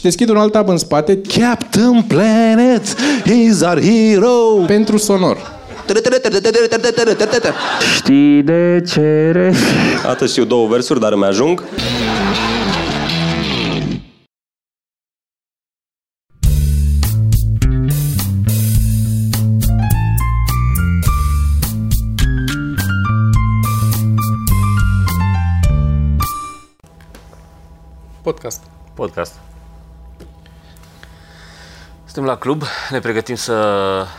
și deschid un alt tab în spate Captain Planet is our hero. pentru sonor. Știi de ce re... Atât știu două versuri, dar îmi ajung. Podcast. Podcast. Suntem la club, ne pregătim să,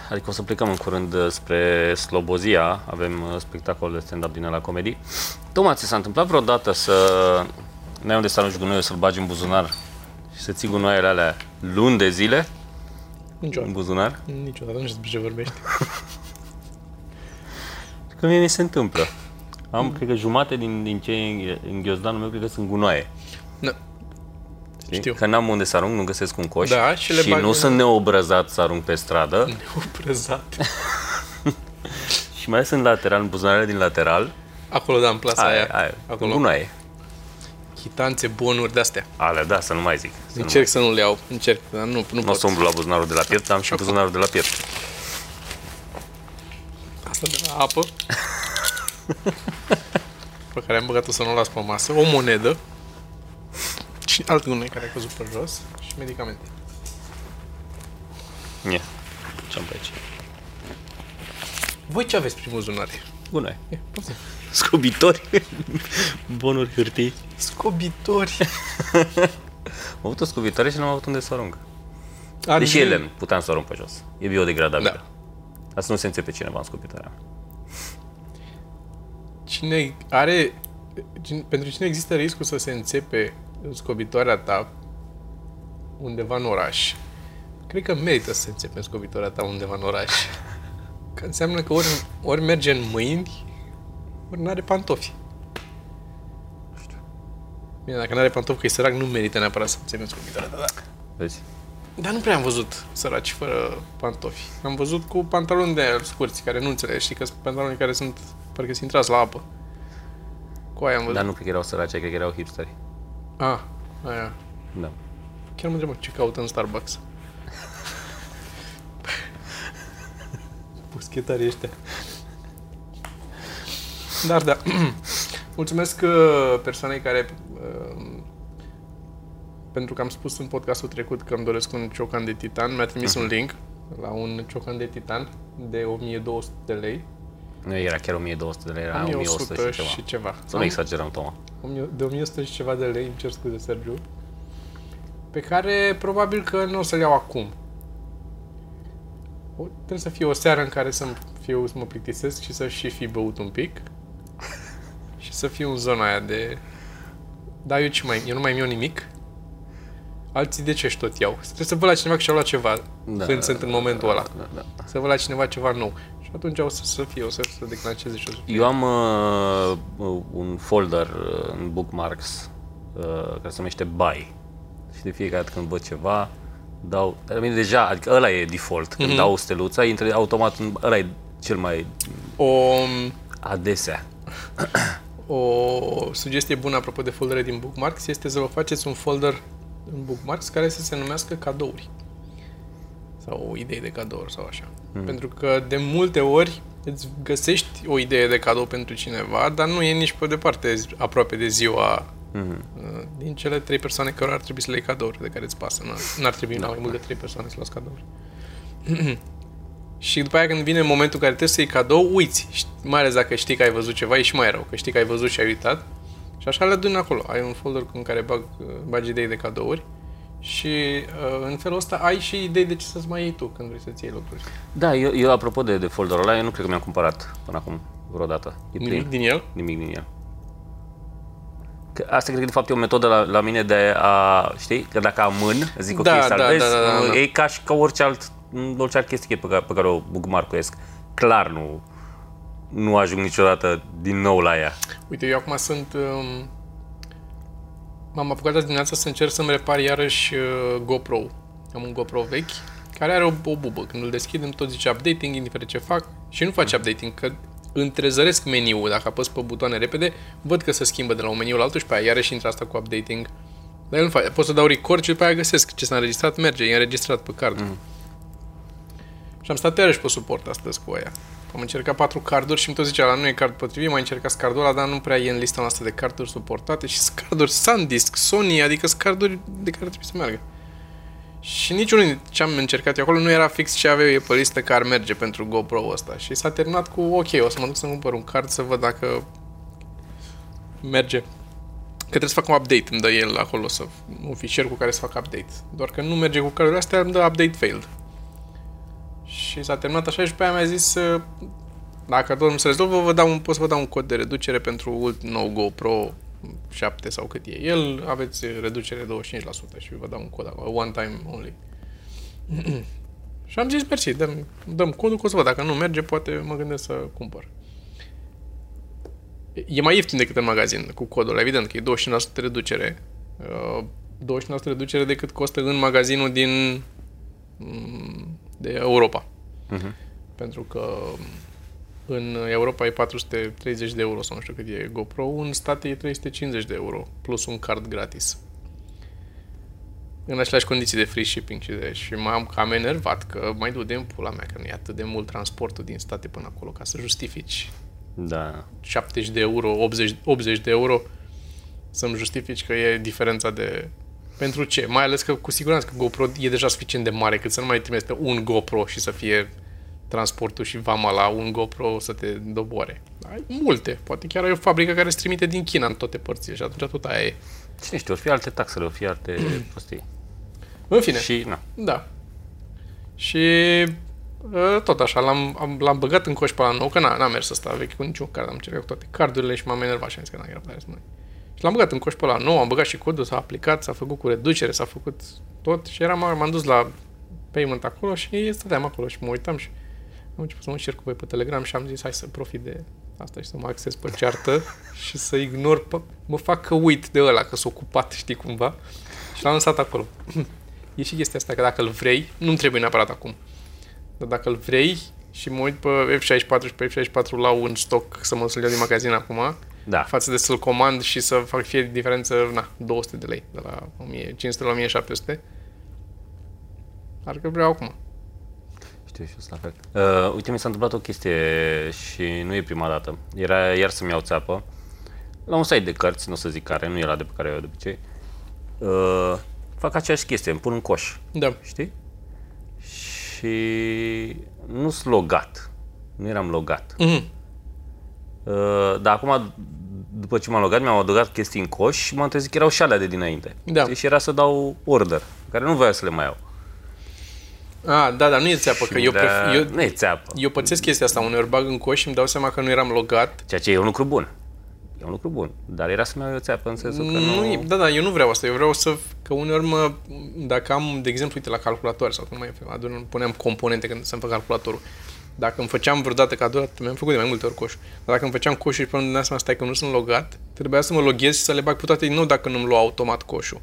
adică o să plecăm în curând uh, spre Slobozia, avem uh, spectacol de stand-up din la comedii. Tocmai ți s-a întâmplat vreodată să n-ai unde să arunci gunoiul, să-l bagi în buzunar și să ții gunoaiele alea luni de zile în Niciodată. buzunar? Niciodată, nu știu despre ce vorbești. Că mie mi se întâmplă. Am, cred că jumate din, din ce e în- în ghiozdanul meu, cred că sunt gunoaie. Da. Știi? Știu. Că n-am unde să arunc, nu găsesc un coș Da, și le și bagi nu în- sunt neobrăzat să arunc pe stradă Oprezat. și mai ales în lateral, în buzunarele din lateral, Acolo, da, în plasa aia, aia. aia, Acolo. gunoaie. Chitanțe, bonuri de-astea. Ale, da, să nu mai zic. Să nu Încerc să nu le iau. Încerc, dar nu, nu mai... Nu o pot. să umblu la buzunarul de la piept, am și buzunarul de la piept. Asta de la apă. pe care am băgat-o să nu o las pe masă. O monedă. Și alt gunoi care a căzut pe jos. Și medicamente. Ia, ce-am pe aici? Voi ce aveți prin buzunare? Gunoaie. Ia, poftim. Scobitori, bonuri, hârtii. Scobitori. Am avut o scobitoare și nu am avut unde să o arunc. Argint. Deși e lemn, puteam să o arunc pe jos. E biodegradabil. Da. Asta nu se înțepe cineva în scobitoarea. Cine are... cine- Pentru cine există riscul să se înțepe scobitoarea ta undeva în oraș, cred că merită să se înțepe în scobitoarea ta undeva în oraș. Că înseamnă că ori, ori merge în mâini, ori n-are pantofi. Bine, dacă n-are pantofi, că e sărac, nu merită neapărat să înțepe în scobitoarea ta. Da. Vezi? Dar nu prea am văzut săraci fără pantofi. Am văzut cu pantaloni de aia scurți, care nu înțelegi, știi că sunt pantaloni care sunt, parcă sunt intrați la apă. Cu aia am văzut. Dar nu cred că erau săraci, cred că erau hipsteri. Ah, aia. Da. Chiar mă întrebam ce caută în Starbucks. Puschetarii ăștia. Dar da. Mulțumesc uh, persoanei care uh, pentru că am spus în podcastul trecut că îmi doresc un ciocan de titan, mi-a trimis un link la un ciocan de titan de 1200 de lei. Nu era chiar 1200 de lei, era 1100 și ceva. și ceva. Să nu exagerăm, Toma. 1000 de 1100 și ceva de lei, îmi cer scuze, Sergiu, pe care probabil că nu o să-l iau acum. O, trebuie să fie o seară în care să fiu, să mă plictisesc și să și fi băut un pic și să fiu în zona aia de... Da, eu ce mai... Eu nu mai iau nimic. Alții de ce și tot iau? Trebuie să văd la cineva că și-a luat ceva Da, când sunt în momentul ăla. Da, da. Să văd la cineva ceva nou. Și atunci o să, să fie, o să, să declanșeze și o să fie. Eu am uh, un folder uh, în bookmarks uh, care se numește Buy. Și de fiecare dată când văd ceva, dau... Dar mine deja, adică ăla e default. Când Mhm. dau steluța, intră automat în... Ăla e cel mai O, adesea. O sugestie bună apropo de foldere din Bookmarks este să vă faceți un folder în Bookmarks care să se numească cadouri. Sau idei de cadouri sau așa. Mm. Pentru că de multe ori îți găsești o idee de cadou pentru cineva, dar nu e nici pe departe zi- aproape de ziua Mhm. uh, din cele trei persoane care ar trebui să le iei cadouri de care îți pasă. Nu n-ar trebui da, mai mult de trei persoane să luați cadouri. Și după aia când vine momentul în care trebuie să iei cadou, uiți. Și Mai ales dacă știi că ai văzut ceva, e și mai rău, că știi că ai văzut și ai uitat. Și așa le aduni acolo. Ai un folder în care bag, bagi idei de cadouri și uh, în felul ăsta ai și idei de ce să-ți mai iei tu când vrei să-ți iei lucruri. Da, eu, eu apropo de, de folderul ăla, eu nu cred că mi-am cumpărat până acum vreodată. E plin. Nimic din el? Nimic din el. Că asta cred că de fapt e o metodă la, la mine de a, știi, că dacă amân, zic ok, Da, da, salvez, da, da, da, da. e ca și ca orice, alt, orice alt chestie pe care, pe care o bookmarkuiesc. Clar nu, nu ajung niciodată din nou la ea. Uite, eu acum sunt... Um, m-am apucat azi dimineața să încerc să-mi repar iarăși uh, GoPro. Am un GoPro vechi care are o, o bubă. Când îl deschid îmi tot zice updating, indiferent ce fac. Și nu face updating, că întrezăresc meniul. Dacă apăs pe butoane repede, văd că se schimbă de la un meniu la altul și pe aia iarăși intră asta cu updating. Dar el nu face. Pot să dau record și după aia găsesc ce s-a înregistrat, merge, e înregistrat pe card. Mm. Și am stat iarăși pe suport astăzi cu aia. Am încercat patru carduri și îmi tot zicea, la nu e card potrivit, mai încercat cardul ăla, dar nu prea e în lista noastră de carduri suportate și sunt carduri SanDisk, Sony, adică sunt carduri de care trebuie să meargă. Și niciunul din ce am încercat eu acolo nu era fix ce avea eu pe listă că ar merge pentru GoPro ăsta. Și s-a terminat cu, ok, o să mă duc să cumpăr un card să văd dacă merge. Că trebuie să fac un update, îmi dă el acolo, să, un fișier cu care să fac update. Doar că nu merge cu cardurile astea, îmi dă update failed. Și s-a terminat așa și pe aia mi-a zis uh, dacă tot nu se rezolvă, vă dau un, pot să vă dau un cod de reducere pentru ult nou GoPro 7 sau cât e el, aveți reducere 25% și vă dau un cod acolo, one time only. și am zis, mersi, dăm, dăm codul, că o să văd, dacă nu merge, poate mă gândesc să cumpăr. E mai ieftin decât în magazin cu codul, evident că e 25% reducere. Uh, 25% reducere decât costă în magazinul din mm, de Europa. Mhm. Pentru că în Europa e 430 de euro sau nu știu cât e GoPro, în state e 350 de euro, plus un card gratis. În aceleași condiții de free shipping și de... Și m-am cam enervat că mai du de în pula mea, că nu e atât de mult transportul din state până acolo ca să justifici Da. 70 de euro, 80, 80 de euro să-mi justifici că e diferența de... Pentru ce? Mai ales că cu siguranță că GoPro e deja suficient de mare cât să nu mai trimite un GoPro și să fie transportul și vama la un GoPro să te doboare. Ai multe. Poate chiar ai o fabrică care îți trimite din China în toate părțile și atunci tot aia e. Cine știu, or fi alte taxele, or fi alte prostii. În fine. Și, na. Da. Și uh, tot așa, l-am, am, l-am băgat în coș pe la nou, că n-a, n-a mers ăsta vechi cu niciun card, am încercat cu toate cardurile și m-am enervat și am zis că n-am răbdare să mai. Și l-am băgat în coș pe la nou, am băgat și codul, s-a aplicat, s-a făcut cu reducere, s-a făcut tot și eram, m-am dus la payment acolo și stăteam acolo și mă uitam și am început să mă încerc cu voi pe Telegram și am zis hai să profit de asta și să mă acces pe ceartă și să ignor, pe, mă fac că uit de ăla, că s-a ocupat, știi cumva, și l-am lăsat acolo. e și chestia asta, că dacă îl vrei, nu-mi trebuie neapărat acum, dar dacă îl vrei și mă uit pe F64 și pe F64 la un stoc să mă să-l iau din magazin acum, Da. față de să-l comand și să fac fie diferență, na, 200 de lei, de la 1500 la 1700, parcă vreau acum. Știu și eu sunt la fel. Uh, uite, mi s-a întâmplat o chestie și nu e prima dată. Era iar să-mi iau țeapă. La un site de cărți, nu o să zic care, nu era de pe care eu de obicei. Uh, fac aceeași chestie, îmi pun în coș, Da. știi? Și nu sunt logat. Nu eram logat. Mhm. Uh, dar acum, după ce m-am logat, mi-am adăugat chestii în coș și m-am trezit că erau și alea de dinainte. Da. Știi? Și era să dau order, care nu voiam să le mai iau. Ah, da, dar nu e țeapă, că eu, Da, pref- eu, Nu e țeapă. eu pățesc chestia asta, uneori bag în coș și îmi dau seama că nu eram logat. Ceea ce e un lucru bun. E un lucru bun. Dar era să-mi iau eu țeapă în sensul că nu... Nu, e- da, da, eu nu vreau asta, eu vreau să, că uneori mă, dacă am, de exemplu, uite, la calculator sau cum mai adun, puneam componente când să-mi fac calculatorul. Dacă îmi făceam vreodată că adunat, mi-am făcut de mai multe ori coș. Dar dacă îmi făceam coșuri și până îmi seama stai că nu sunt logat, trebuia să mă loghez și să le bag pe toate din nou dacă nu-mi lua automat coșul.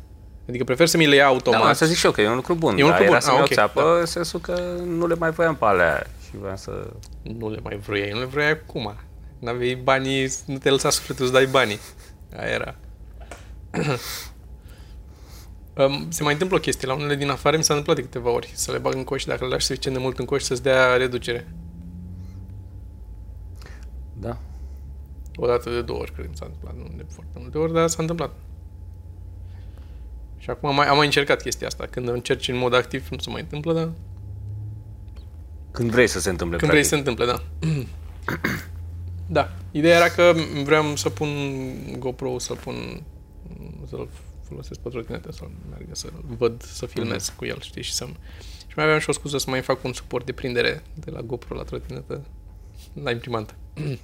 Adică prefer să mi le ia Da, automat. mă, să zic și eu că e un lucru bun. E un dar lucru era bun. să-mi Ah, iau ok, țeapă da. în sensul că nu le mai voiam pe alea și voiam să... Nu le mai vroiai, nu le vroiai acum. N-aveai banii, nu te lăsa sufletul să dai banii. Aia era. Um, se mai întâmplă o chestie. La unele din afară mi s-a întâmplat de câteva ori. Să le bag în coș, dacă le lași suficient de mult în coș, să-ți dea reducere. Da. O dată de două ori, cred că mi s-a întâmplat. Nu de foarte multe ori, dar s-a întâmplat. Și acum am mai, am mai încercat chestia asta. Când încerci în mod activ, nu se mai întâmplă, dar Când vrei să se întâmple. Când vrei practic. să se întâmple, da. da. Ideea era că vreau să pun GoPro, să pun să-l folosesc pe trotinetă, să meargă, să văd, să filmez cu el, știi, și să și mai aveam și o scuză să mai fac un suport de prindere de la GoPro la trotinetă la imprimantă.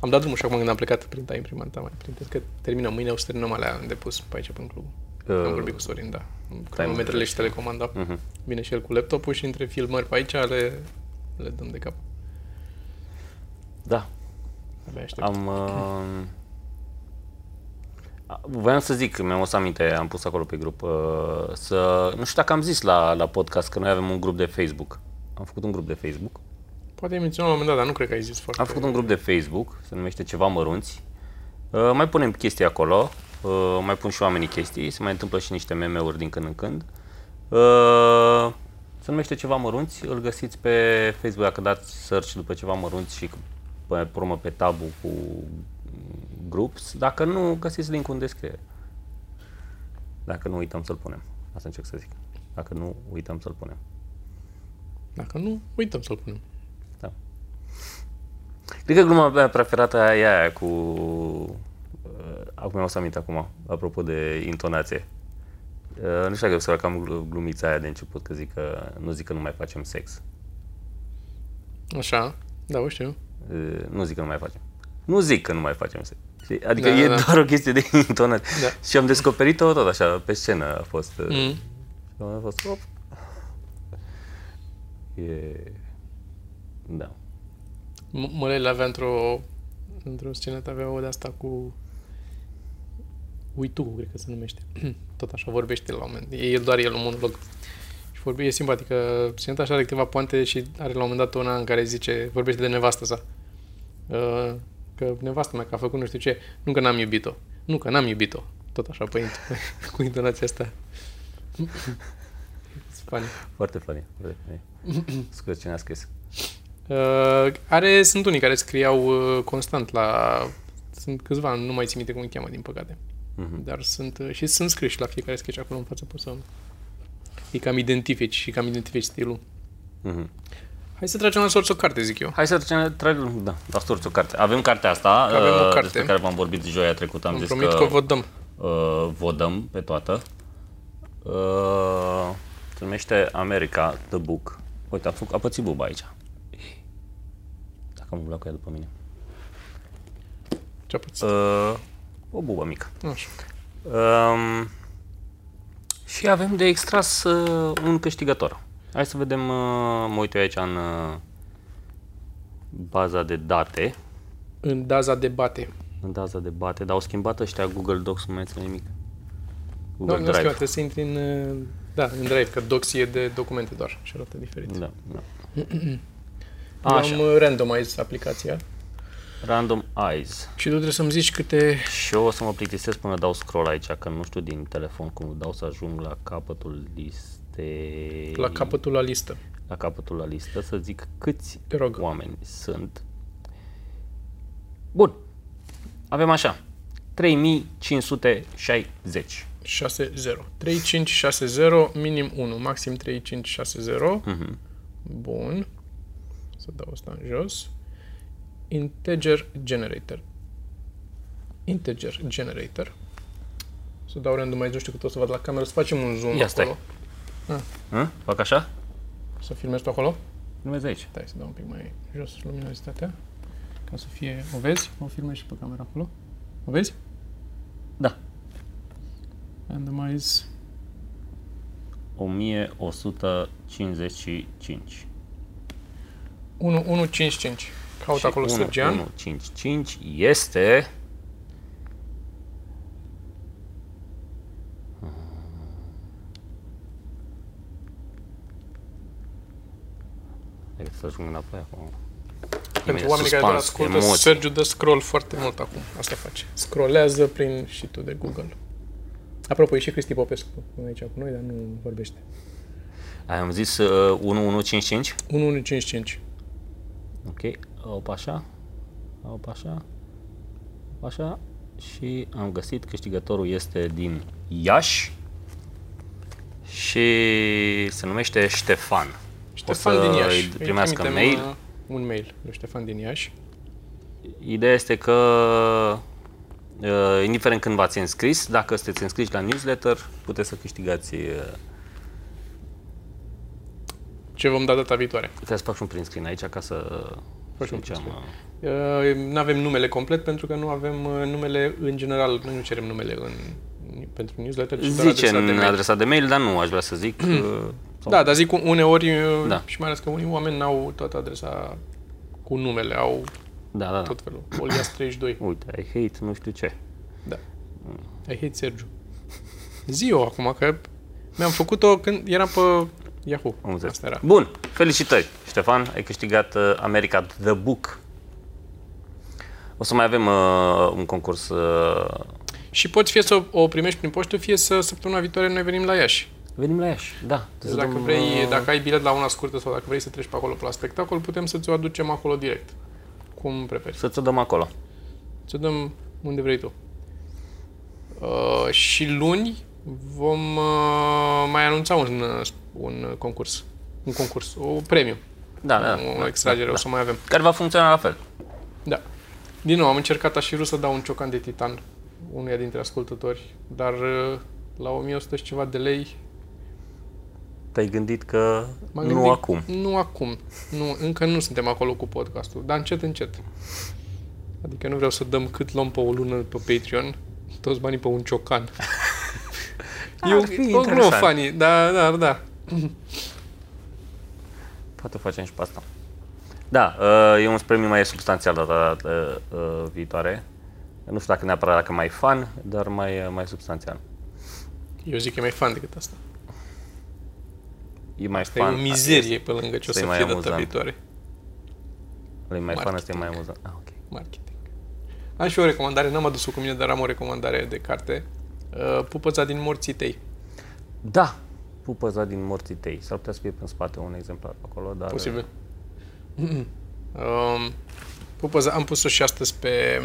am dat drumul și acum când am plecat printa imprimanta mai printez, că terminăm mâine, o să terminăm alea de pus pe aici, pe club. Uh, Am vorbit cu Sorin, da. Cronometrele și telecomanda. Mhm. Vine și el cu laptopul și între filmări pe aici le, le dăm de cap. Da. Abia aștept. Am... Uh... a- Voiam să zic, mi-am o aminte, am pus acolo pe grup, uh, să... Nu știu dacă am zis la, la podcast că noi avem un grup de Facebook. Am făcut un grup de Facebook. Poate ai menționat la un moment dat, dar nu cred că ai zis foarte... Am făcut un grup de Facebook, se numește Ceva Mărunți. Uh, mai punem chestii acolo Uh, mai pun și oamenii chestii, se mai întâmplă și niște meme-uri din când în când. Uh, se numește Ceva Mărunți, îl găsiți pe Facebook dacă dați search după Ceva Mărunți și pe, pe urmă pe tabu cu groups. Dacă nu, găsiți link-ul în descriere. Dacă nu uităm să-l punem. Asta încerc să zic. Dacă nu, uităm să-l punem. Dacă nu, uităm să-l punem. Da. Cred că gluma mea preferată e aia cu... Uh, acum o să aminte acum, apropo de intonație. Uh, nu știu dacă să cam glu- glumița aia de început, că zic că nu zic că nu mai facem sex. Așa, da, o știu. Uh, nu zic că nu mai facem. Nu zic că nu mai facem sex. Știi? Adică Da, e da, da. doar o chestie de intonație. Da. Și am descoperit-o tot așa, pe scenă a fost. Uh, Mm. și am fost, op. E... Da. M- Mălele avea într-o, într-o scenă, avea o de-asta cu Uitucu, cred că se numește. Tot așa vorbește la un moment. E el doar el un monolog. Și vorbe, e simpatică. Sceneta așa are câteva poante și are la un moment dat una în care zice, vorbește de nevastă sa. Uh, că nevastă mea, că a făcut nu știu ce. Nu că n-am iubit-o. Nu că n-am iubit-o. Tot așa, pe, cu intonația asta. It's funny. Foarte funny. Foarte funny. Scuze cine a scris. Uh, are, sunt unii care scriau uh, constant la... Sunt câțiva, nu mai țin minte cum îi cheamă, din păcate. Mhm. Dar sunt... Uh, și sunt scriși la fiecare sketch acolo în față, poți să... E cam identifici și cam identifici stilul. Mhm. Hai să tragem la sorți o carte, zic eu. Hai să trecem, tragem, da, la sorți o carte. Avem cartea asta, Avem o uh, carte. despre care v-am vorbit joia trecută. Am Am zis promit că, că o vă dăm. uh, vă dăm pe toată. Uh, se numește America, The Book. Uite, a, făcut, a pățit buba aici. Dacă mă vreau cu ea după mine. Ce-a pățit? Uh, o bubă mică. Așa. Um, și avem de extras uh, un câștigător. Hai să vedem, uh, mă uit eu aici în uh, baza de date, În Daza debate. în baza de date, dar au schimbat ăștia Google Docs, nu mai ține nimic. Nu, Google nu Drive. schimbat, trebuie să intri în... uh, Da, în Drive, că Docs e de documente doar și arată diferit. Da, da. Eu Așa, am uh, randomized aplicația Random Eyes. și tu trebuie să-mi zici câte... Și eu o să mă plictisesc până dau scroll aici, că nu știu din telefon cum dau să ajung la capătul listei. La capătul la listă. La capătul la listă, să zic câți Te rog. oameni sunt. Bun. Avem așa. 3560. 6-0. 3-5-6-0, minim 1, maxim 3-5-6-0. Mhm. Bun. Să dau asta în jos. Integer generator. Integer generator. Să dau randomize, nu știu cât o să văd la cameră, să facem un zoom Ia acolo. stai. Hă? Fac așa? Să filmezi tu acolo? Nu vezi aici. Stai să dau un pic mai jos luminozitatea. Ca să fie... O vezi? O filmezi și pe camera acolo. O vezi? Da. Randomize. 1155. 1, 1, 5, 5. Caut Și acolo Sergian. 155 este... Hai să ajung înapoi acum. Pentru Imediat, oamenii care doar suspans, ascultă, emoții. Sergiu dă scroll foarte mult acum. Asta face. Scrollează prin sheet de Google. Apropo, e și Cristi Popescu aici cu noi, dar nu vorbește. Ai am zis uh, 1155? 1, 1, 5, 5. Ok, op așa, op așa, op așa și am găsit câștigătorul este din Iași și se numește Ștefan. Ștefan o să din Iași. îi primească trimitem, mail. uh, Un mail lui Ștefan din Iași. Ideea este că, uh, indiferent când v-ați înscris, dacă sunteți înscriși la newsletter, puteți să câștigați. Uh, Ce vom da data viitoare. trebuie să fac și un print screen aici ca să Faci un zicem, print uh, Uh, nu avem numele complet pentru că nu avem uh, numele în general. Noi nu cerem numele în, pentru newsletter, ci doar Zice adresa de în mail. adresa de mail, dar nu aș vrea să zic. uh, sau- Da, dar zic uneori, Da. da. și mai ales că unii oameni n-au toată adresa cu numele, au da, da, da. tot felul. Olias 32. Uite, I hate nu știu ce. Da. I hate Sergiu. Zi eu acum, că mi-am făcut-o când eram pe Yahoo. Am înțeles. Asta era. Bun, felicitări, Ștefan, ai câștigat uh, America The Book. O să mai avem uh, un concurs uh, Și poți fie să o primești prin poștă, fie să săptămâna viitoare noi venim la Iași. Venim la Iași, da. Deci Să dacă dăm, vrei, uh, dacă ai bilet la una scurtă sau dacă vrei să treci pe acolo pe la spectacol, putem să ți-o aducem acolo direct. Cum preferi. Să ți-o dăm acolo. Să dăm unde vrei tu. Uh, și luni vom uh, mai anunța un, uh, un concurs. Un concurs, o premiu. Da, da. o da, extragere da, o să mai avem. Care va funcționa la fel. Da. Din nou, am încercat așirul să dau un ciocan de titan unuia dintre ascultători, dar uh, la 1100 și ceva de lei Te-ai gândit că m-am nu gândit, acum. Nu acum. Nu, încă nu suntem acolo cu podcastul, dar încet, încet. Adică nu vreau să dăm cât luăm pe o lună pe Patreon, toți banii pe un ciocan. Ar Eu, fi o glumă interesant. funny, da, da, da. Poate facem și pe asta. Da, uh, e un premiu mai substanțial data uh, uh, viitoare. Nu știu dacă neapărat dacă mai fan, dar mai, uh, mai substanțial. Eu zic că e mai fan decât asta. E mai Asta e fan. o mizerie pe lângă ce o Asta e să mai fie data amuzant. viitoare. E mai fan, asta e Marketing. mai amuzant. Ah, ok. Marketing. Am și o recomandare, n-am adus-o cu mine, dar am o recomandare de carte. Uh, Pupăța din morții tăi. Da, pupăza din morții tăi. S-ar putea să fie în spate un exemplar acolo, dar... Posibil. um, Pupăza, am pus-o și astăzi pe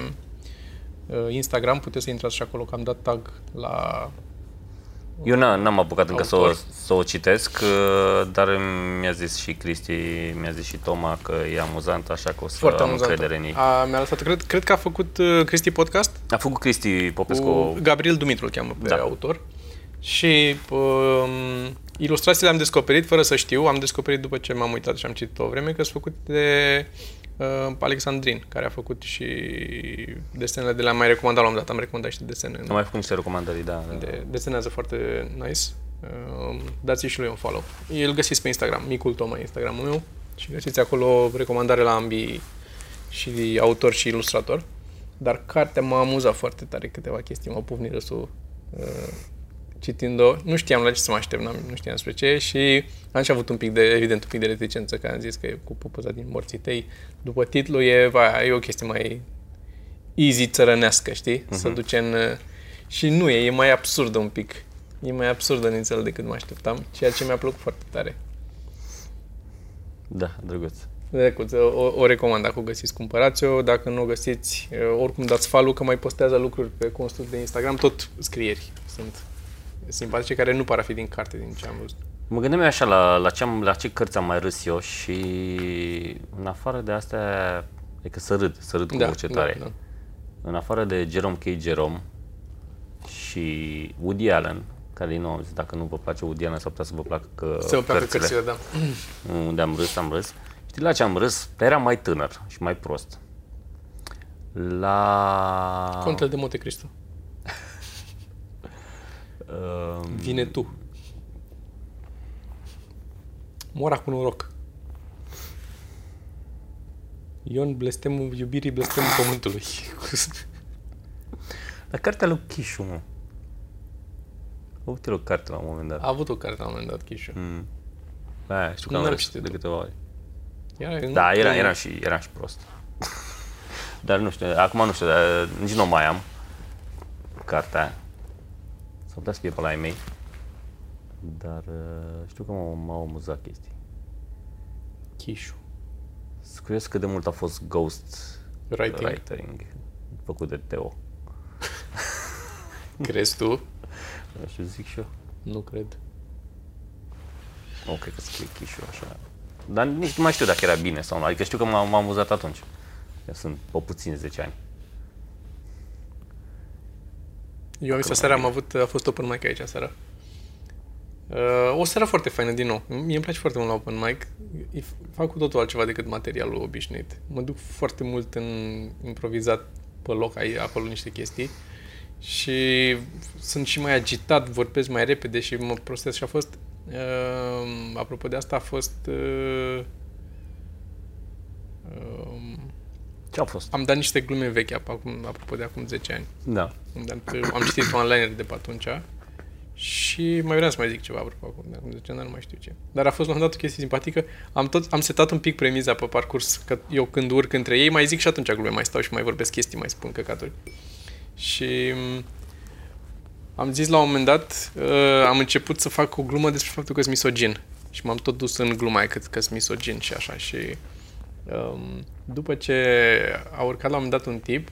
uh, Instagram, puteți să intrați și acolo, că am dat tag la... Eu n- n-am apucat încă să o, Autor. să o citesc, uh, dar mi-a zis și Cristi, mi-a zis și Toma că e amuzant, așa că o să Foarte am amuzantă. încredere în ei. A, mi-a lăsat, cred, cred că a făcut uh, Cristi Podcast A făcut Cristi Popescu cu Gabriel Dumitru, îl cheamă pe Da. autor. Și um, ilustrațiile am descoperit fără să știu, am descoperit după ce m-am uitat și am citit o vreme că sunt făcute de uh, Alexandrin, care a făcut și desenele de la mai recomandat la un dat, am recomandat și desene. Am mai făcut niște recomandări, da. da. De, desenează foarte nice. Uh, dați și lui un follow. Îl găsiți pe Instagram, Micul Toma, Instagramul meu și găsiți acolo recomandare la ambii și autor și ilustrator. Dar cartea m-a amuzat foarte tare câteva chestii, m-au pufnit râsul uh, citind-o. Nu știam la ce să mă aștept, n-am, nu știam spre ce și am și avut un pic de, evident, un pic de reticență, că am zis că e cu pupăza din morții tăi. După titlu e, va, e o chestie mai easy țărănească, știi? Uh-huh. Să duce în... uh, Și nu e, e mai absurdă un pic. E mai absurdă nițel decât mă așteptam, ceea ce mi-a plăcut foarte tare. Da, drăguț. Drecuț, o, o recomand dacă o găsiți, cumpărați-o, dacă nu o găsiți, uh, oricum dați follow că mai postează lucruri pe contul de Instagram, tot scrieri sunt simpatice, care nu par a fi din carte, din ce am văzut. Mă gândeam eu așa la, la, ce am, la ce cărți am mai râs eu și în afară de astea, e că să râd, să râd cu orice tare. Da, da. În afară de Jerome K. Jerome și Woody Allen, care din nou am zis, dacă nu vă place Woody Allen, s-ar putea să vă placă că Să vă placă cărțile, da. unde am râs, am râs. Știi la ce am râs? Eram mai tânăr și mai prost. La... Contele de Monte Cristo. Uh, Vine tu. Mora cu noroc. Ion, blestemul iubirii, blestemul pământului. la cartea lui Chișu, mă. A avut el o carte la un moment dat. A avut o carte la un moment dat, Chișu. Mm. Da, știu că am N-am râs citit-o. de câteva ori. Era, Da, era, eram, și, eram și prost. dar nu știu, acum nu știu, dar nici nu mai am cartea aia. S-ar putea să fie pe la ai mei. Dar uh, știu că m-au, m-au amuzat chestii. Chișu. Sunt curios cât de mult a fost ghost Writing. writing făcut de Teo. Crezi tu? Nu știu, zic și eu. Nu cred. Nu cred că scrie Chișu așa. Dar nici nu mai știu dacă era bine sau nu. Adică știu că m-am, m-am amuzat atunci. Eu sunt o puțin 10 ani. Eu am zis seara, am avut, a fost open mic aici seara. Uh, o seară foarte faină, din nou. Mie îmi place foarte mult la open mic. E- Fac cu totul altceva decât materialul obișnuit. Mă duc foarte mult în improvizat pe loc, ai acolo niște chestii. Și sunt și mai agitat, vorbesc mai repede și mă prostesc. Și a fost, uh, apropo de asta, a fost... Uh, uh, Ce a fost? am dat niște glume vechi, acum, apropo de acum 10 ani. Da. Am dat- Am citit online de pe atunci și mai vreau să mai zic ceva apropo acum, de acum 10 ani, dar nu mai știu ce. Dar a fost la un dat o chestie simpatică. Am, tot, am setat un pic premiza pe parcurs, că eu când urc între ei, mai zic și atunci glume, mai stau și mai vorbesc chestii, mai spun căcaturi. Și m, am zis la un moment dat, uh, am început să fac o glumă despre faptul că sunt misogin. Și m-am tot dus în gluma aia că, că sunt misogin și așa. Și um, după ce a urcat la un moment dat un tip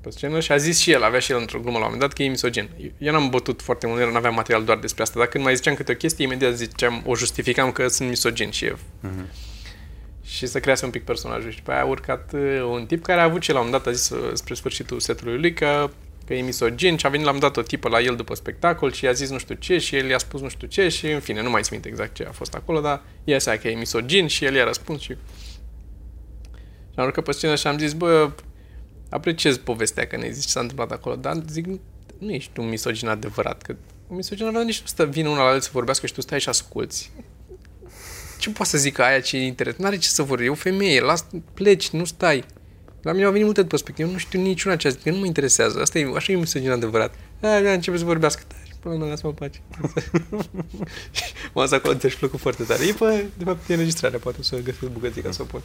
pe scenă și a zis și el, avea și el într-o glumă la un moment dat că e misogin. Eu n-am bătut foarte mult, nu aveam material doar despre asta, dar când mai ziceam câte o chestie, imediat ziceam, o justificam că sunt misogin și eu. Și să crease un pic personajul. Și după aia a urcat uh, un tip care a avut ce la un moment dat, a zis uh, spre sfârșitul setului lui că, că e misogin și a venit la un moment dat o tipă la el după spectacol și i-a zis nu știu ce și el i-a spus nu știu ce și în fine, nu mai țin minte exact ce a fost acolo, dar ea sa că e misogin și el i-a răspuns și... Și am urcat pe scenă și am zis, bă, apreciez povestea că ne zici ce s-a întâmplat acolo, dar zic, nu ești un misogin adevărat, că un misogin adevărat nici nu stă, vine unul la altul să vorbească și tu stai și asculți. Ce poate să zică aia ce e interes? N-are ce să vorbi, e o femeie, las, pleci, nu stai. La mine au venit multe perspective, eu nu știu niciuna ce a zis, că nu mă interesează, asta e, așa e misogin adevărat. Aia începe să vorbească, da, și până la lasă-mă pace. M-am zis acolo, ți-aș plăcut foarte tare. E, pe, de fapt, e înregistrarea, poate o să găsesc bucățica să o pun.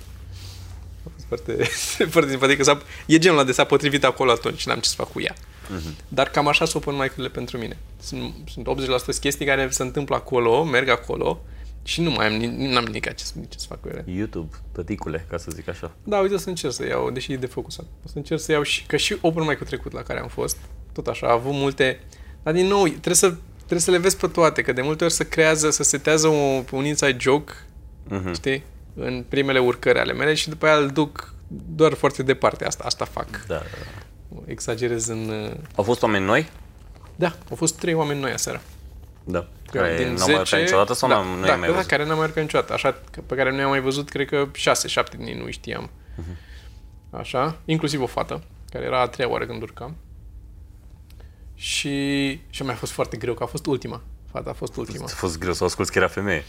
A fost foarte, foarte simpatic. S-a, e genul ăla de s-a potrivit acolo atunci și n-am ce să fac cu ea. Uh-huh. Dar cam așa sunt open mic-urile pentru mine. Sunt, sunt 80% chestii care se întâmplă acolo, merg acolo și nu mai am, ni- n-am nimic ce, să- ce să fac cu ele. YouTube, tăticule, ca să zic așa. Da, uite, o să încerc să iau, deși e defocusat. O să încerc să iau și, că și open mic-ul trecut la care am fost, tot așa, a avut multe... Dar din nou, trebuie să, trebuie să le vezi pe toate, că de multe ori se creează, să setează un, un inside joke, Mhm. știi, în primele urcări ale mele și după aia îl duc doar foarte departe. Asta, asta fac. Da, da, da. Exagerez în... uh, Au fost oameni noi? Da, au fost trei oameni noi aseară. Da. Care n-au mai urcat niciodată sau da, n-am, nu da, i-am mai da, văzut? care n-am mai urcat niciodată. Așa, că- pe care nu i-am mai văzut, cred că șase, șapte din ei nu îi știam. Mhm. Așa, inclusiv o fată, care era a treia oară când urcam. Și, și mi-a fost foarte greu, că a fost ultima. Fata a fost ultima. A fost greu să o asculti că era femeie.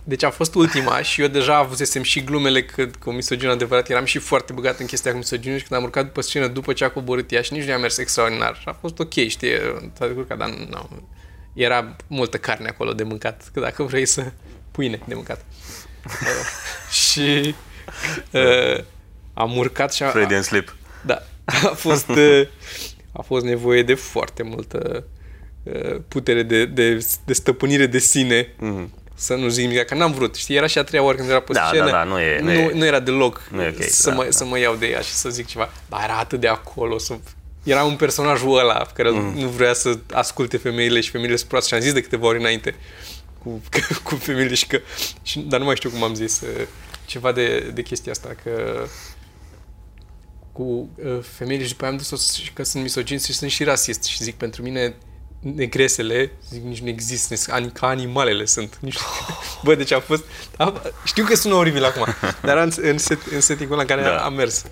A- Deci a fost ultima și eu deja avusesem și glumele că cu misogin adevărat eram și foarte băgat în chestia cu misoginul și când am urcat după scenă după ce a coborât ea și nici nu i-a mers extraordinar. Și a fost ok, știi, s-a descurcat, dar nu, era multă carne acolo de mâncat, că dacă vrei să... pâine de mâncat. Uh, și uh, am urcat și a, Freudian slip. da, a fost, uh, a fost nevoie de foarte multă uh, putere de, de, de stăpânire de sine Mhm. Să nu zic nimic, că n-am vrut. Știi, era și a treia oară când era pe Da, scenă. da, da, nu e- nu nu, e- nu era deloc nu e ok, să, da, mă, da. să mă iau de ea și să zic ceva. Dar era atât de acolo. Să... Era un personajul ăla care Mhm. nu vrea să asculte femeile și femeile sunt proaste. Și am zis de câteva ori înainte cu, cu femeile și că... Și, dar nu mai știu cum am zis uh, ceva de, de chestia asta, că cu uh, femeile și după aia am dus-o să- și că sunt misogin și sunt și rasist și zic pentru mine negresele, zic, nici nu există, sunt ani- ca animalele sunt. Nici, bă, deci a fost... A, știu că sună oribil acum, dar era în, în, set, în setting-ul ăla în care Da. da. am mers.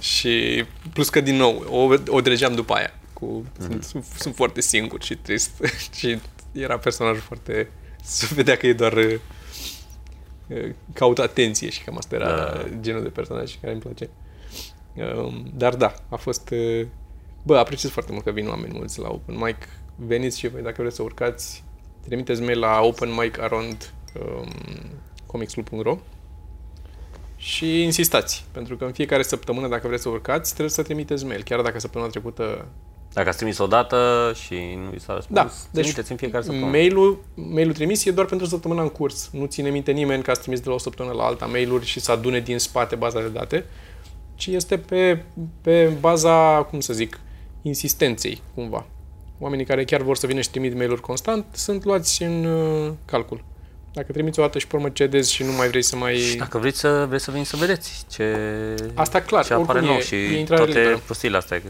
Și plus că, din nou, o, o dregeam după aia. Cu, sunt, sunt, sunt foarte singur și trist. și era personajul foarte... Se vedea că e doar... uh, uh, caut atenție și cam asta era Da. genul de personaj care îmi place. Um, dar da, a fost... uh, Bă, apreciez foarte mult că vin oameni mulți la open mic. Veniți și voi dacă vreți să urcați. Trimiteți mail la openmicarond um, comicsclub.ro și insistați, pentru că în fiecare săptămână, dacă vreți să urcați, trebuie să trimiteți mail. Chiar dacă săptămâna trecută Dacă ați trimis o dată și nu vi s-a răspuns, da, deci trimiteți în fiecare săptămână. mailul, mailul trimis e doar pentru săptămâna în curs. Nu ține minte nimeni că ați trimis de la o săptămână la alta mail-uri și să adune din spate baza de date, ci este pe, pe baza, cum să zic, insistenței, cumva. Oamenii care chiar vor să vină și trimit mail-uri constant sunt luați în uh, calcul. Dacă trimiți o dată și pe urmă cedezi și nu mai vrei să mai... Dacă vreți să, vreți să veniți să vedeți ce, Asta clar, ce apare oricum nou e- și e intrare toate liberă. prostiile astea. că-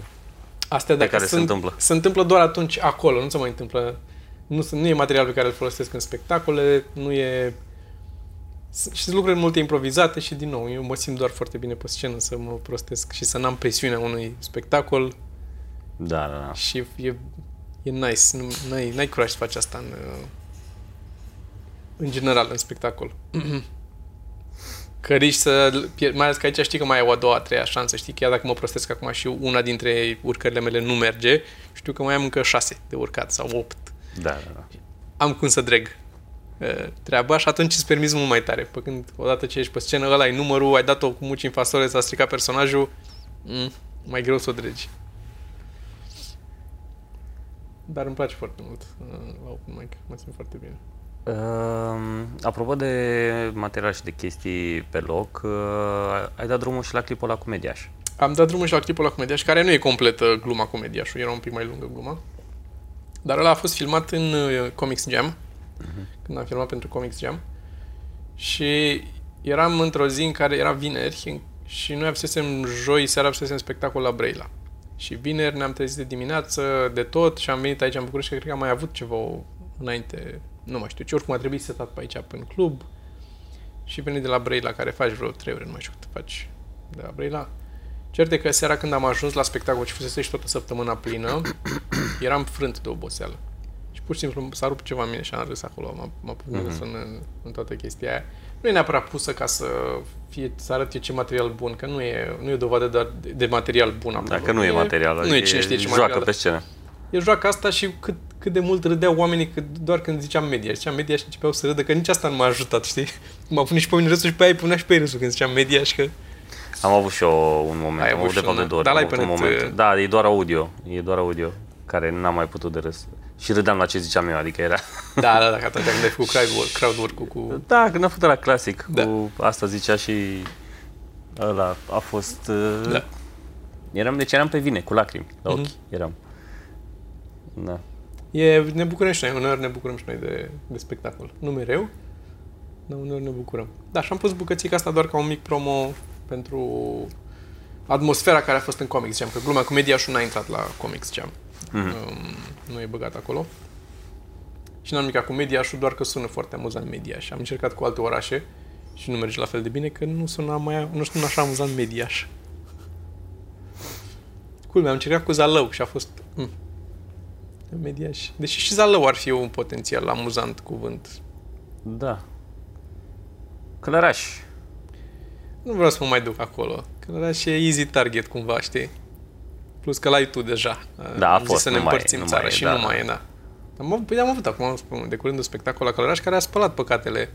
Astea pe dacă care se sunt, întâmplă. Se întâmplă doar atunci acolo, nu se mai întâmplă... Nu, sunt- nu e material pe care îl folosesc în spectacole, nu e... s- Și sunt lucruri multe improvizate și, din nou, eu mă simt doar foarte bine pe scenă să mă prostesc și să n-am presiunea unui spectacol Da, da, da. și e, e nice. Nu, n-ai, n-ai curaj să faci asta în, uh, în general, în spectacol. Că riști să pierd, mai ales că aici știi că mai ai o a doua, a treia șansă, știi, chiar dacă mă prostesc acum și una dintre urcările mele nu merge, știu că mai am încă șase de urcat sau opt. Da, da, da. Am cum să dreg uh, treaba și atunci îți permiți mult mai tare. Pe când odată ce ești pe scenă, ăla ai numărul, ai dat-o cu muci în fasole, s-a stricat personajul, mm, mai greu să o dregi. Dar îmi place foarte mult uh, la open mic, mă simt foarte bine. Uh, apropo de material și de chestii pe loc, uh, ai dat drumul și la clipul la Comediaș. Am dat drumul și la clipul la Comediaș, care nu e completă gluma Comediașul, era un pic mai lungă gluma. Dar ăla a fost filmat în uh, Comics Jam, când am filmat pentru Comics Jam. Și eram într-o zi în care era vineri și noi avusesem joi seara avusesem spectacol la Brăila. Și vineri ne-am trezit de dimineață, de tot, și am venit aici în București, că cred că am mai avut ceva înainte, nu mai știu ce, oricum a trebuit setat pe aici, în club. Și venit de la Brăila, care faci vreo trei ore, nu mai știu cât faci de la Brăila. Cert e că seara când am ajuns la spectacol și fusese și toată săptămâna plină, eram frânt de oboseală. Și pur și simplu s-a rupt ceva în mine și am râs acolo, m-a, m-a pus mm-hmm. în, în toată chestia aia. Nu e neapărat pusă ca să fie, să arăte ce material bun, că nu e, nu e o dovadă doar de, de material bun acolo. Dacă nu e, material, nu adică e cine știe ce joacă material. pe scenă. E joacă asta și cât, cât de mult râdeau oamenii că doar când ziceam media. Ziceam media și începeau să râdă, că nici asta nu m-a ajutat, știi? M-a pus și pe mine râsul și pe aia îi punea și pe ei râsul când ziceam media și că... Am avut și eu un moment, Ai am avut avut de și fapt de un- două ori. dar am l-ai avut un pe net, moment. uh, Da, e doar audio, e doar audio, care n-am mai putut de râs. Și râdeam la ce ziceam eu, adică era... Da, da, da, că atunci când ai făcut crowd work, crowd work-ul cu... Da, când am făcut la clasic, Da. cu asta zicea și ăla a fost... uh, Da. Eram, deci eram pe vine, cu lacrimi la ochi, Mhm. eram. Da. E, ne bucurăm și noi, uneori ne bucurăm și noi de, de spectacol. Nu mereu, dar uneori ne bucurăm. Da, și am pus bucățica asta doar ca un mic promo pentru atmosfera care a fost în Comics Jam, că glumea cu Mediașul n-a intrat la Comics Jam. Mhm. Um, nu e băgat acolo. Și n-am nimic cu Mediașul, doar că sună foarte amuzant Mediaș. Am încercat cu alte orașe și nu merge la fel de bine, că nu suna mai, nu sună așa amuzant Mediaș. Culmea, am încercat cu Zalău și a fost... Mm. Mediaș. Deși și Zalău ar fi un potențial amuzant cuvânt. Da. Călăraș. Nu vreau să mă mai duc acolo. Că era și easy target cumva, știi? Plus că l-ai tu deja. Da, a Am zis fost, să ne nu mai e, împărțim nu țara mai e, și da, nu da. mai e, da. Am, păi am avut acum, spun, de curând un spectacol la Călăraș care a spălat păcatele.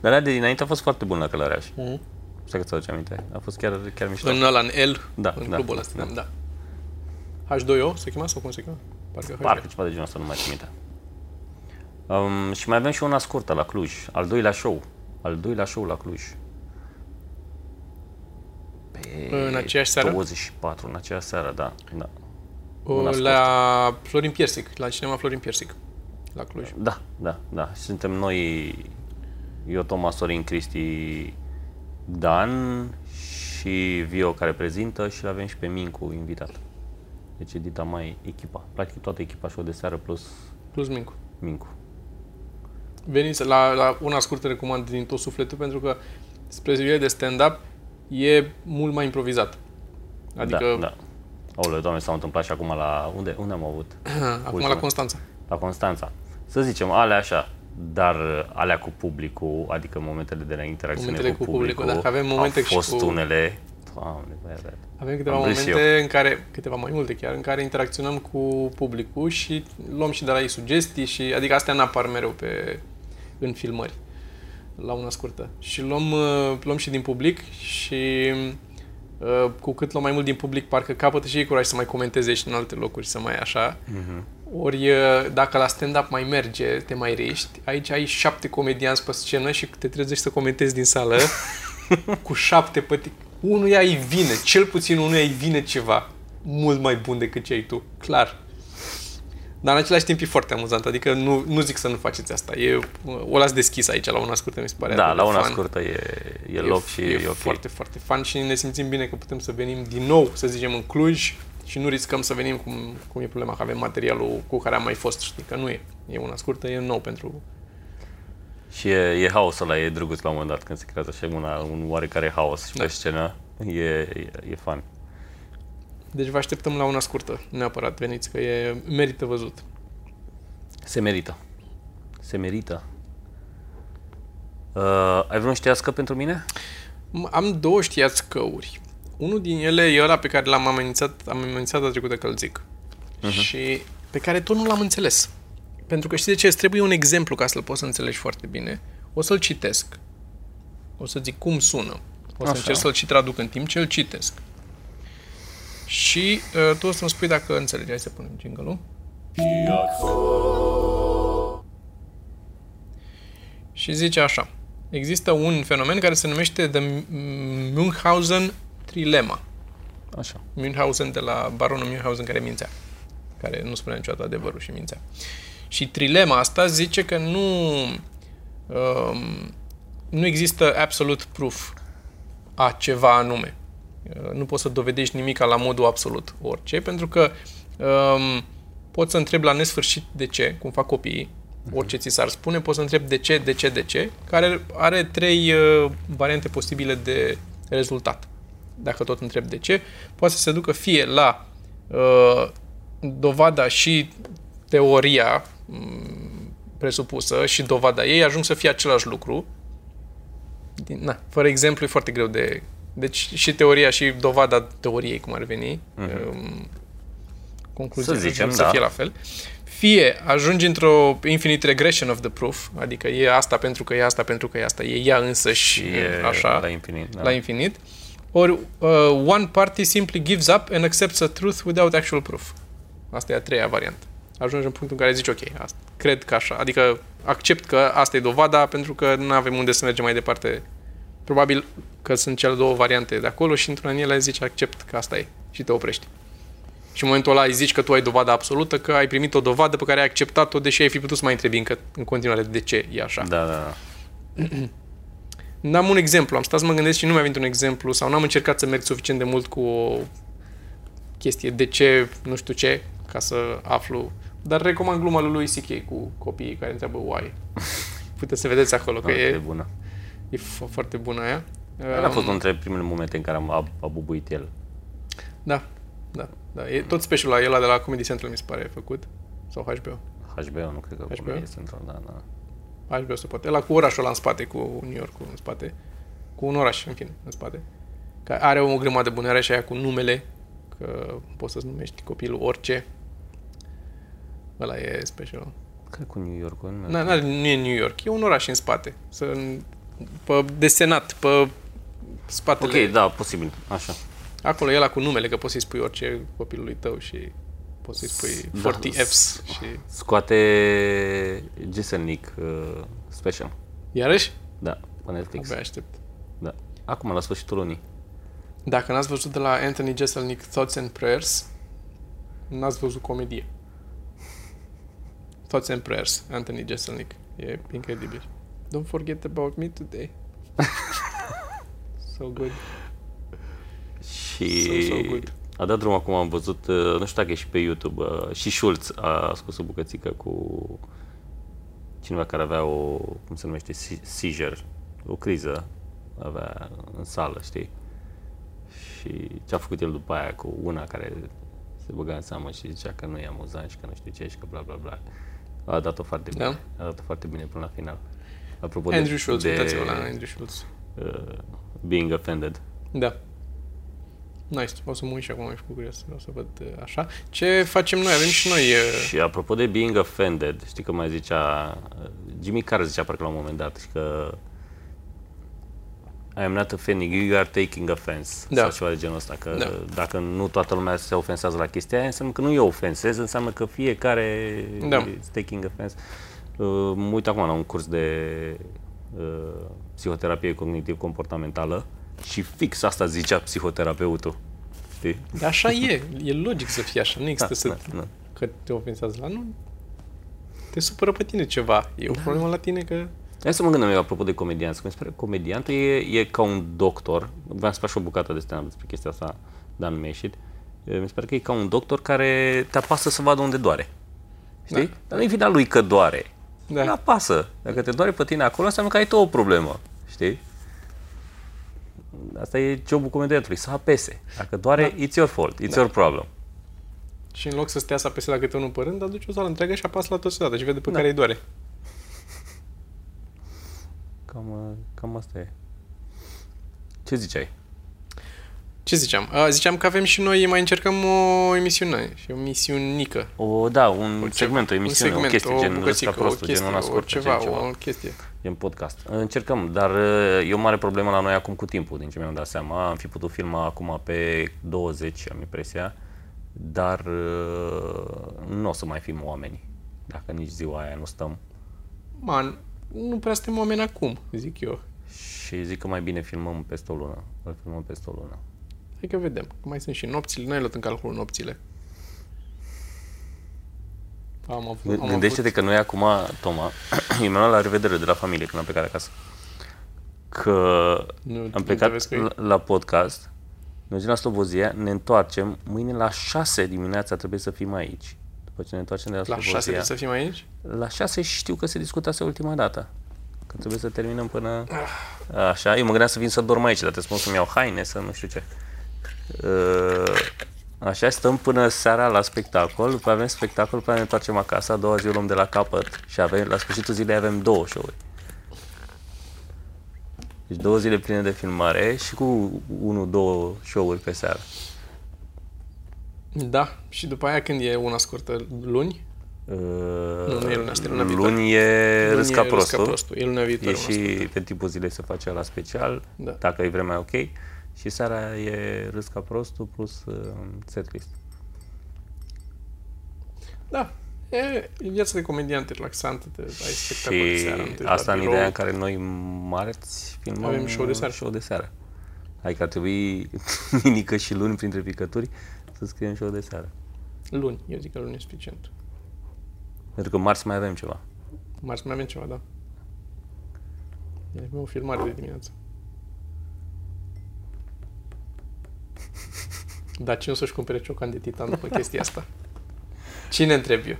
Dar alea de dinainte a fost foarte bun la Călăraș. Mhm. Stai că ți aduce aminte. A fost chiar, chiar mișto. În ăla, în L, Da, în da, clubul ăsta, da. da. da. H2O se chema sau cum se chema? Parcă H2O. Parcă ceva de genul ăsta, nu mai țin minte. Um, și mai avem și una scurtă la Cluj. Al doilea show. Al doilea show la Cluj. Pe În aceeași seară? 24, în aceeași seară, da. da. O, una la Florin Piersic, la cinema Florin Piersic, la Cluj. Da, da, da. Suntem noi, eu, Toma, Sorin, Cristi, Dan și Vio care prezintă și l-avem și pe Mincu invitat. Deci edita mai echipa. Practic toată echipa show de seară plus Plus Mincu. Mincu. Veniți la, la una scurtă recomand din tot sufletul pentru că spre zilele de stand-up e mult mai improvizat. Adică Da, da. Aoleu, doamne, s-au întâmplat și acum la... Unde, unde am avut? acum Ultima. la Constanța. La Constanța. Să zicem, alea așa, dar alea cu publicul, adică momentele de la interacțiune Momentele cu, cu publicul, publicul, da, că avem momente au și fost cu- unele... Doamne, băi, băi. Avem câteva Am râs momente în care, câteva mai multe chiar, în care interacționăm cu publicul și luăm și de la ei sugestii și, adică astea n-apar mereu pe, în filmări, la una scurtă. Și luăm, uh, luăm și din public și uh, cu cât luăm mai mult din public, parcă capătă și ei curaj să mai comenteze și în alte locuri, să mai așa. Ori uh, dacă la stand-up mai merge, te mai rești, aici ai șapte comedianți pe scenă și te trezești să comentezi din sală cu șapte păti. Unuia îi vine, cel puțin unuia îi vine ceva mult mai bun decât ce ai tu, clar. Dar în același timp e foarte amuzant, adică nu, nu zic să nu faceți asta. E, o las deschis aici la una scurtă, mi se pare Da, atât la de una fun. scurtă e, e loc și e, e, ok. foarte, foarte fan și ne simțim bine că putem să venim din nou, să zicem, în Cluj și nu riscăm să venim cum, cum e problema, că avem materialul cu care am mai fost, știi, că nu e. E una scurtă, e nou pentru... Și e, e haosul ăla, e drăguț la un moment dat când se creează așa una, un oarecare haos și Da. pe scenă. E, e, e fan. Deci vă așteptăm la una scurtă, neapărat veniți, că e merită văzut. Se merită. Se merită. Uh, ai vreun știască pentru mine? M- Am două știați căuri. Unul din ele e ăla pe care l-am amenințat, am amenințat data trecută că îl zic. Și pe care tot nu l-am înțeles. Pentru că știi de ce? Îți trebuie un exemplu ca să-l poți să înțelegi foarte bine. O să-l citesc. O să zic cum sună. O să Așa. încerc să-l și traduc în timp ce îl citesc. Și uh, tu o să-mi spui dacă înțelegi. Hai să punem jingle-ul. Și zice așa. Există un fenomen care se numește The Münchhausen Trilema. Așa. Münchhausen de la baronul Münchhausen care mințea. Care nu spunea niciodată adevărul și mințea. Și trilema asta zice că nu um, nu există absolut proof a ceva anume. Uh, Nu poți să dovedești nimic la modul absolut orice, pentru că um, poți să întrebi la nesfârșit de ce, cum fac copiii, orice ți s-ar spune, poți să întrebi de ce, de ce, de ce, care are trei uh, variante posibile de rezultat. Dacă tot întreb de ce, poate să se ducă fie la uh, dovada și teoria m, presupusă și dovada ei ajung să fie același lucru. Din, na, fără exemplu e foarte greu de... Deci și teoria și dovada teoriei, cum ar veni, mm-hmm. concluzia Să zicem, ajung să da. fie la fel. Fie ajungi într-o infinite regression of the proof, adică e asta pentru că e asta pentru că e asta, e ea însă și E așa la infinit. Da. la infinit, ori uh, one party simply gives up and accepts a truth without actual proof. Asta e a treia variantă. Ajungi în punctul în care zici, ok, asta, cred că așa, adică accept că asta e dovada pentru că nu avem unde să mergem mai departe. Probabil că sunt cele două variante de acolo și într-una din ele zici, accept că asta e și te oprești. Și în momentul ăla îi zici că tu ai dovada absolută, că ai primit o dovadă pe care ai acceptat-o, deși ai fi putut să mai întrebi încă în continuare de ce e așa. Da, da, da. N-am un exemplu, am stat să mă gândesc și nu mi-a venit un exemplu sau n-am încercat să merg suficient de mult cu o chestie de ce, nu știu ce, ca să aflu. Dar recomand gluma lui Louis C.K. cu copiii care întreabă why. Puteți să vedeți acolo că Da, e e, bună. e fo- foarte bună aia. Ăla a fost unul dintre primele momente în care am a, a bubuit el. Da, da, da. E tot specialul ăla de la Comedy Central mi se pare făcut. Sau HBO. HBO, nu cred că HBO? HBO? Central, da, da. HBO se poate. Ăla cu orașul ăla în spate, cu New York în spate. Cu un oraș, în fine, în spate. Că are o grămadă bună, are și aia cu numele, că poți să-ți numești copilul orice. Ăla e special. Cred cu New York. Nu, Na, na, nu e New York, e un oraș în spate. Să, pe desenat, pe spatele. Ok, da, posibil. Așa. Acolo e ăla cu numele, că poți să-i spui orice copilului tău și poți să-i spui Da. 40 Fs și... Scoate Giselnic uh, special. Iarăși? Da, pe Netflix. Abia aștept. Da. Acum, la sfârșitul lunii. Dacă n-ați văzut de la Anthony Jeselnik Thoughts and Prayers, n-ați văzut comedie. Thoughts and Prayers, Anthony Jeselnik. E incredibil. Don't forget about me today. so good. Și So, so good. a dat drum acum, am văzut, uh, nu știu dacă e și pe YouTube, uh, și Schulz a scos o bucățică cu cineva care avea o, cum se numește, se- seizure, o criză avea în sală, știi? Și ce a făcut el după aia cu una care se băga în seamă și zicea că nu e amuzant și că nu știu ce și că bla bla bla. A dat-o foarte bine. Da? A dat-o foarte bine până la final. Apropo Andrew de, Schultz, de uitați-vă la Andrew Schultz. Uh, being offended. Da. Nice. O să mă uit și acum, ești curios. O să văd uh, așa. Ce facem noi? Avem și noi... uh, Și apropo de being offended, știi că mai zicea, Jimmy Carr zicea parcă la un moment dat și că I am not offending you, you are taking offense. Da. Sau ceva de genul ăsta. Că Da. dacă nu toată lumea se ofensează la chestia aia, înseamnă că nu eu ofensez, înseamnă că fiecare Da. is taking offense. Uh, mă uit acum la un curs de uh, psihoterapie cognitiv-comportamentală și fix asta zicea psihoterapeutul. Știi? Dar așa e. E logic să fie așa. Nu există Da, să... da, da. Că te ofensează la... Nu. Te supără pe tine ceva. E o problemă la tine că... Hai să mă gândim eu apropo de comedianți. Mi se pare că comediantul e, e ca un doctor. V-am spus și o bucată de stand despre chestia asta, dar nu mi-a ieșit. E, Mi se pare că e ca un doctor care te apasă să vadă unde doare. Știi? Da. Dar nu-i vina lui că doare. Da. Nu apasă. Dacă te doare pe tine acolo, înseamnă că ai tu o problemă. Știi? Asta e jobul comediantului, să apese. Dacă doare, Da. it's your fault, it's your problem. Și în loc să stea să apese la câte unul pe rând, aduce o sală întreagă și apasă la toți odată și vede pe Da. care îi doare. Cam, cam asta e. Ce ziceai? Ce ziceam? A, ziceam că avem și noi, mai încercăm o emisiune și o misiunică. O, da, un O segment, o emisiune, segment, o chestie, gen bucățică, ăsta prostul, o chestie, gen una scurtă, o ceva, gen ceva. o chestie. Gen podcast. Încercăm, dar uh, e o mare problemă la noi acum cu timpul, din ce mi-am dat seama. Am fi putut filma acum pe 20, am impresia, dar uh, nu o să mai fim oameni. Dacă nici ziua aia nu stăm. Man, nu prea suntem oameni acum, zic eu. Și zic că mai bine filmăm peste o lună. Îl filmăm peste o lună. Hai că vedem. Că mai sunt și nopțile. N-ai luat în calcul nopțile. Am avut, am Gândește-te că noi acum, Toma, eu mi-am luat la revedere de la familie când am plecat de acasă. Că Nu- nu am te plecat vezi cu ei? la, la podcast, ne mergem la Slobozia, ne întoarcem, mâine la 6 dimineața trebuie să fim aici. După ce ne întoarcem de la, La Slobozia. șase trebuie să fim aici? La 6 și știu că se discutase ultima dată. Că trebuie să terminăm până... Așa, eu mă gândeam să vin să dorm aici, dar te spun să-mi iau haine, să nu știu ce. Uh, Așa, stăm până seara la spectacol, după avem spectacol, după ne întoarcem acasă, a doua zi o luăm de la capăt și avem, la sfârșitul zilei avem două show-uri. Deci două zile pline de filmare și cu unul, două show-uri pe seară. Da. Și după aia când e una scurtă? Luni? Uh, Nu, nu e luna asta, e luna viitoare. luni e Luni râs ca e Râs prostul. prostul. E luna viitoare. E una scurtă. și pe timpul zilei se face la special, Da. dacă e vremea ok. Și seara e râs ca prostul plus uh, setlist. Da. E, e viața de comediant relaxantă, te, ai spectacol de și seara. nu te duci la asta în birou. ideea în care noi marți filmăm Avem show de seară. show de seară. Adică ar trebui minică și luni printre picături să scriem show de seară. Luni, eu zic că luni e suficient. Pentru că marți mai avem ceva. Marți mai avem ceva, da. E o filmare de dimineață. Dar cine o să-și cumpere ciocan de titan după chestia asta? Cine întreb eu?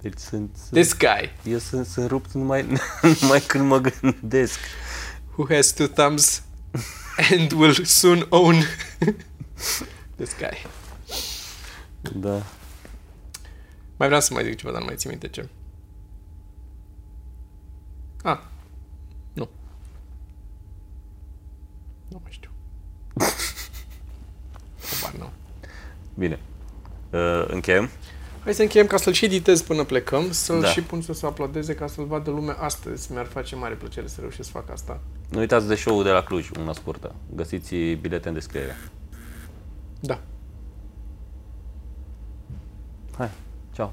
Deci sunt, sunt This guy eu sunt, sunt rupt numai, numai când mă gândesc. who has two thumbs and will soon own this guy. Da. Mai vreau să mai zic ceva, dar nu mai țin minte ce. Ah. Nu. Nu mai știu. Habar nu. Bine. Uh, încheiem? Hai să încheiem ca să-l și editez până plecăm, să-l Da. și pun să se aplodeze ca să-l vadă lumea astăzi. Mi-ar face mare plăcere să reușesc să fac asta. Nu uitați de show-ul de la Cluj, una scurtă. Găsiți bilete în descriere. Da. Hai, ceau!